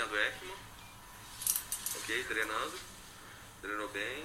iniciando o ECMO. Ok, drenando. Drenou bem,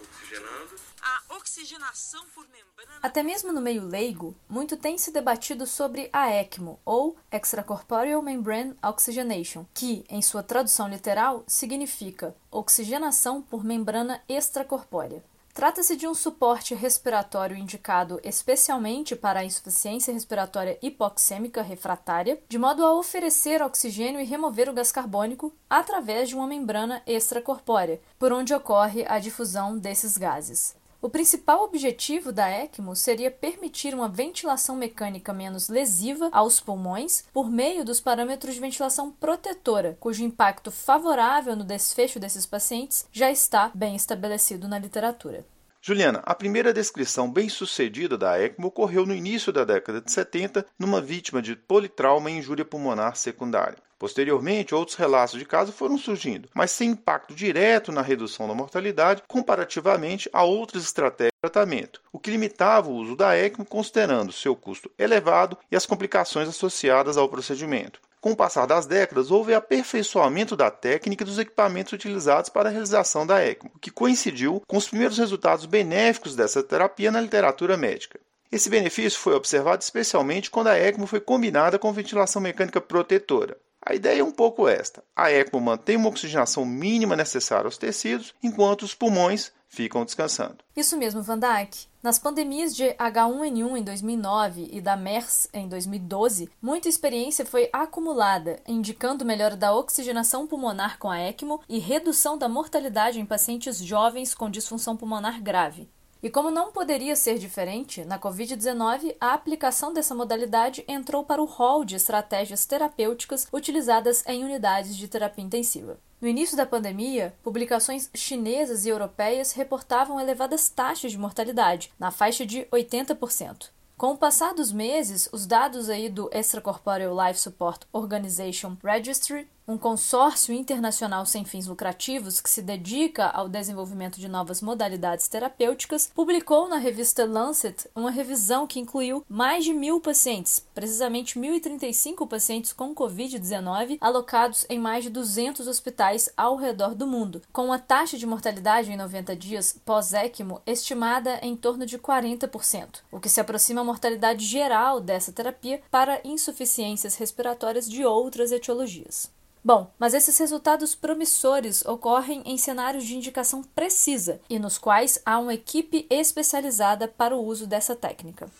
oxigenando. A oxigenação por membrana. Até mesmo no meio leigo, muito tem se debatido sobre a ECMO, ou Extracorporeal Membrane Oxygenation, que, em sua tradução literal, significa oxigenação por membrana extracorpórea. Trata-se de um suporte respiratório indicado especialmente para a insuficiência respiratória hipoxêmica refratária, de modo a oferecer oxigênio e remover o gás carbônico através de uma membrana extracorpórea, por onde ocorre a difusão desses gases. O principal objetivo da ECMO seria permitir uma ventilação mecânica menos lesiva aos pulmões por meio dos parâmetros de ventilação protetora, cujo impacto favorável no desfecho desses pacientes já está bem estabelecido na literatura. Juliana, a primeira descrição bem-sucedida da ECMO ocorreu no início da década de 70 numa vítima de politrauma e injúria pulmonar secundária. Posteriormente, outros relatos de casos foram surgindo, mas sem impacto direto na redução da mortalidade comparativamente a outras estratégias de tratamento, o que limitava o uso da ECMO considerando seu custo elevado e as complicações associadas ao procedimento. Com o passar das décadas, houve aperfeiçoamento da técnica e dos equipamentos utilizados para a realização da ECMO, o que coincidiu com os primeiros resultados benéficos dessa terapia na literatura médica. Esse benefício foi observado especialmente quando a ECMO foi combinada com ventilação mecânica protetora. A ideia é um pouco esta: a ECMO mantém uma oxigenação mínima necessária aos tecidos, enquanto os pulmões ficam descansando. Isso mesmo, Van Dijk. Nas pandemias de H1N1 em 2009 e da MERS em 2012, muita experiência foi acumulada, indicando melhora da oxigenação pulmonar com a ECMO e redução da mortalidade em pacientes jovens com disfunção pulmonar grave. E como não poderia ser diferente, na Covid-19, a aplicação dessa modalidade entrou para o rol de estratégias terapêuticas utilizadas em unidades de terapia intensiva. No início da pandemia, publicações chinesas e europeias reportavam elevadas taxas de mortalidade, na faixa de 80%. Com o passar dos meses, os dados aí do Extracorporeal Life Support Organization Registry um consórcio internacional sem fins lucrativos que se dedica ao desenvolvimento de novas modalidades terapêuticas, publicou na revista Lancet uma revisão que incluiu mais de mil pacientes, precisamente 1.035 pacientes com Covid-19, alocados em mais de 200 hospitais ao redor do mundo, com uma taxa de mortalidade em 90 dias pós-ECMO estimada em torno de 40%, o que se aproxima à mortalidade geral dessa terapia para insuficiências respiratórias de outras etiologias. Bom, mas esses resultados promissores ocorrem em cenários de indicação precisa e nos quais há uma equipe especializada para o uso dessa técnica.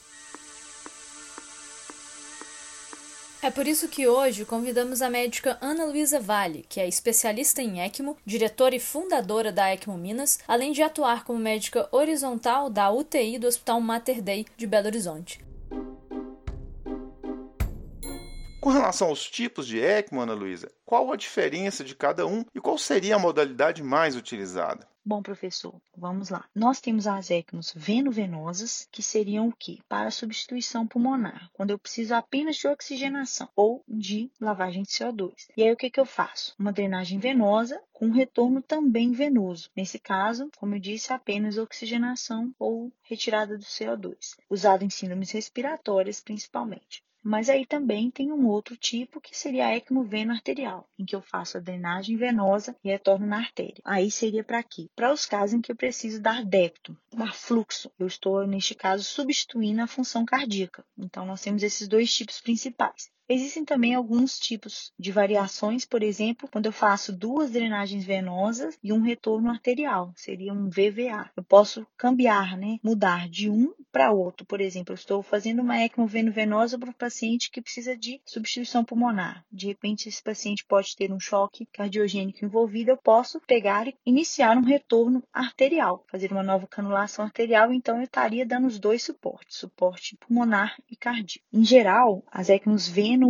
É por isso que hoje convidamos a médica Ana Luísa Vale, que é especialista em ECMO, diretora e fundadora da ECMO Minas, além de atuar como médica horizontal da UTI do Hospital Mater Dei de Belo Horizonte. Com relação aos tipos de ECMO, Ana Luísa, qual a diferença de cada um e qual seria a modalidade mais utilizada? Bom, professor, vamos lá. Nós temos as ECMOs veno-venosas, que seriam o quê? Para substituição pulmonar, quando eu preciso apenas de oxigenação ou de lavagem de CO2. E aí o que, que eu faço? Uma drenagem venosa com retorno também venoso. Nesse caso, como eu disse, apenas oxigenação ou retirada do CO2, usado em síndromes respiratórias principalmente. Mas aí também tem um outro tipo que seria a ecmoveno arterial, em que eu faço a drenagem venosa e retorno na artéria. Aí seria para quê? Para os casos em que eu preciso dar débito, dar fluxo. Eu estou, neste caso, substituindo a função cardíaca. Então, nós temos esses dois tipos principais. Existem também alguns tipos de variações, por exemplo, quando eu faço duas drenagens venosas e um retorno arterial, seria um VVA. Eu posso cambiar, né, mudar de um para outro. Por exemplo, eu estou fazendo uma ecmoveno venosa para um paciente que precisa de substituição pulmonar. De repente, esse paciente pode ter um choque cardiogênico envolvido. Eu posso pegar e iniciar um retorno arterial, fazer uma nova canulação arterial. Então, eu estaria dando os dois suportes, suporte pulmonar e cardíaco. Em geral, as ECMOs venosas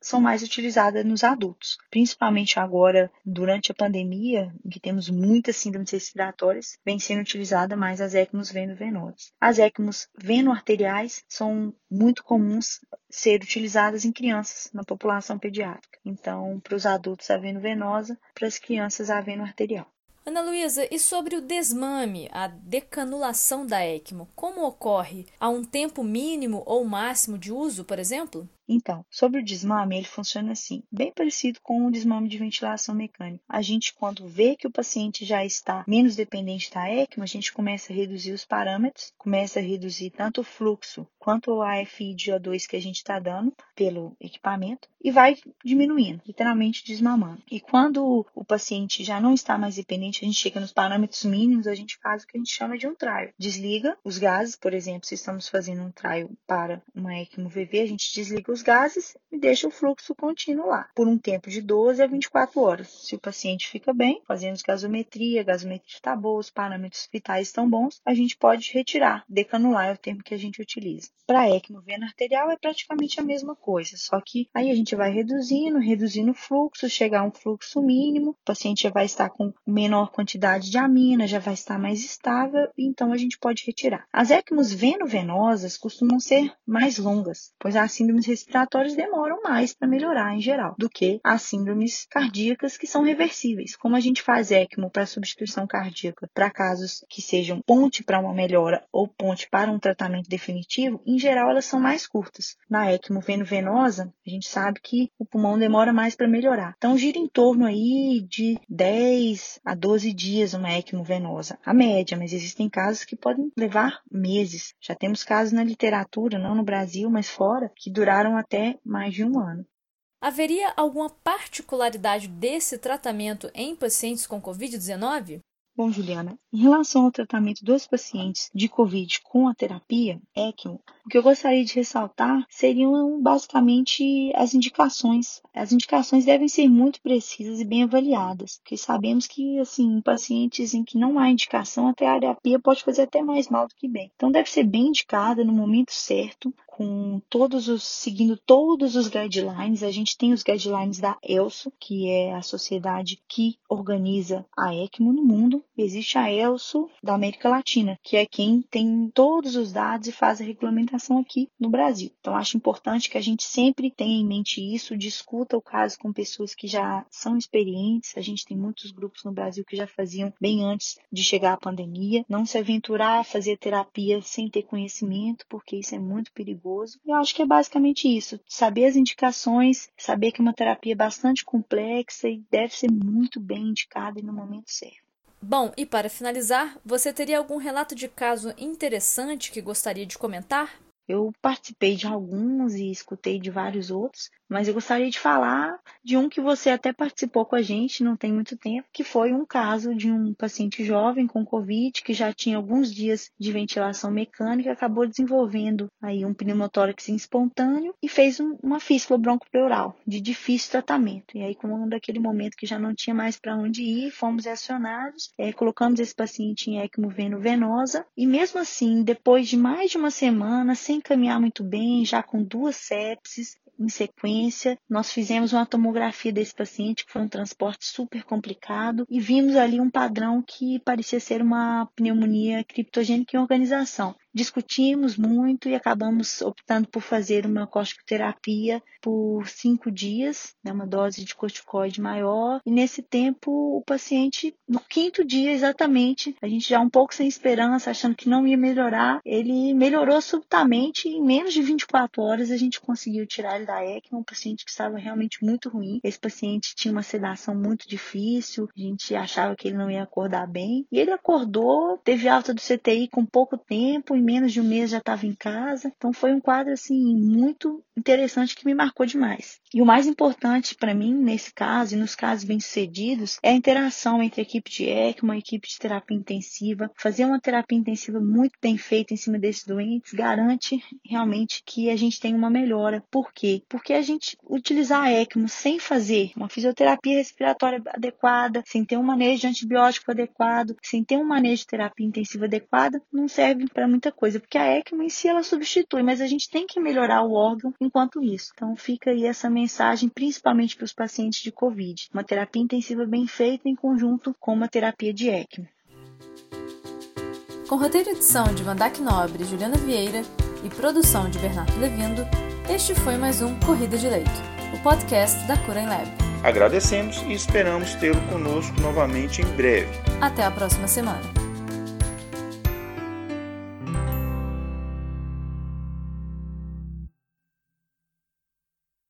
são mais utilizadas nos adultos, principalmente agora durante a pandemia, em que temos muitas síndromes respiratórias, vem sendo utilizada mais as ECMOs veno-venosas. As ECMOs veno-arteriais são muito comuns ser utilizadas em crianças na população pediátrica. Então, para os adultos a veno-venosa, para as crianças a veno-arterial. Ana Luísa, e sobre o desmame, a decanulação da ECMO, como ocorre? Há um tempo mínimo ou máximo de uso, por exemplo? Então, sobre o desmame, ele funciona assim, bem parecido com o desmame de ventilação mecânica. A gente, quando vê que o paciente já está menos dependente da ECMO, a gente começa a reduzir os parâmetros, começa a reduzir tanto o fluxo quanto o AFI de O2 que a gente está dando pelo equipamento e vai diminuindo, literalmente desmamando. E quando o paciente já não está mais dependente, a gente chega nos parâmetros mínimos, a gente faz o que a gente chama de um trial. Desliga os gases, por exemplo, se estamos fazendo um trial para uma ECMO VV, a gente desliga os gases e deixa o fluxo contínuo lá, por um tempo de 12 a 24 horas. Se o paciente fica bem, fazendo gasometria, gasometria está boa, os parâmetros vitais estão bons, a gente pode retirar, decanular é o termo que a gente utiliza. Para ECMO vena arterial é praticamente a mesma coisa, só que aí a gente vai reduzindo, reduzindo o fluxo, chegar a um fluxo mínimo, o paciente já vai estar com menor quantidade de amina, já vai estar mais estável, então a gente pode retirar. As ECMOs veno-venosas costumam ser mais longas, pois as síndromes respiratórias demoram mais para melhorar em geral do que as síndromes cardíacas que são reversíveis. Como a gente faz ECMO para substituição cardíaca para casos que sejam ponte para uma melhora ou ponte para um tratamento definitivo, em geral elas são mais curtas. Na ECMO veno-venosa, a gente sabe que o pulmão demora mais para melhorar. Então gira em torno aí de 10 a 12 dias uma ECMO venosa, a média, mas existem casos que podem levar meses. Já temos casos na literatura, não no Brasil, mas fora, que duraram até mais de um ano. Haveria alguma particularidade desse tratamento em pacientes com Covid-19? Bom, Juliana, em relação ao tratamento dos pacientes de Covid com a terapia ECMO, o que eu gostaria de ressaltar seriam basicamente as indicações. As indicações devem ser muito precisas e bem avaliadas, porque sabemos que, assim, em pacientes em que não há indicação, a terapia pode fazer até mais mal do que bem. Então, deve ser bem indicada no momento certo, com todos os seguindo todos os guidelines. A gente tem os guidelines da ELSO, que é a sociedade que organiza a ECMO no mundo. Existe a ELSO da América Latina, que é quem tem todos os dados e faz a regulamentação aqui no Brasil. Então acho importante que a gente sempre tenha em mente isso, discuta o caso com pessoas que já são experientes. A gente tem muitos grupos no Brasil que já faziam bem antes de chegar a pandemia. Não se aventurar a fazer terapia sem ter conhecimento, porque isso é muito perigoso perigoso. Eu acho que é basicamente isso: saber as indicações, saber que é uma terapia bastante complexa e deve ser muito bem indicada e no momento certo. Bom, e para finalizar, você teria algum relato de caso interessante que gostaria de comentar? Eu participei de alguns e escutei de vários outros, mas eu gostaria de falar de um que você até participou com a gente não tem muito tempo, que foi um caso de um paciente jovem com Covid que já tinha alguns dias de ventilação mecânica, acabou desenvolvendo aí um pneumotórax espontâneo e fez um, uma fístula broncopleural de difícil tratamento. E aí, como daquele momento que já não tinha mais para onde ir, fomos acionados, é, colocamos esse paciente em ECMO veno-venosa e mesmo assim, depois de mais de uma semana, sem caminhar muito bem, já com duas sepses, em sequência, nós fizemos uma tomografia desse paciente, que foi um transporte super complicado, e vimos ali um padrão que parecia ser uma pneumonia criptogênica em organização discutimos muito e acabamos optando por fazer uma corticoterapia por cinco dias, né, uma dose de corticoide maior. E nesse tempo, o paciente, no quinto dia exatamente, a gente já um pouco sem esperança, achando que não ia melhorar, ele melhorou subitamente. Em menos de 24 horas, a gente conseguiu tirar ele da ECMO, um paciente que estava realmente muito ruim. Esse paciente tinha uma sedação muito difícil, a gente achava que ele não ia acordar bem. E ele acordou, teve alta do CTI com pouco tempo, em menos de um mês já estava em casa. Então foi um quadro assim muito interessante que me marcou demais. E o mais importante para mim nesse caso e nos casos bem-sucedidos é a interação entre a equipe de ECMO equipe de terapia intensiva. Fazer uma terapia intensiva muito bem feita em cima desses doentes garante realmente que a gente tem uma melhora. Por quê? Porque a gente utilizar a ECMO sem fazer uma fisioterapia respiratória adequada, sem ter um manejo de antibiótico adequado, sem ter um manejo de terapia intensiva adequada, não serve para muita coisa, porque a ECMO em si ela substitui, mas a gente tem que melhorar o órgão enquanto isso. Então fica aí essa mensagem principalmente para os pacientes de COVID. Uma terapia intensiva bem feita em conjunto com uma terapia de ECMO. Com roteiro e edição de Vandac Nobre e Juliana Vieira e produção de Bernardo Levindo, este foi mais um Corrida de Leito, o podcast da Cura em Lab. Agradecemos e esperamos tê-lo conosco novamente em breve. Até a próxima semana.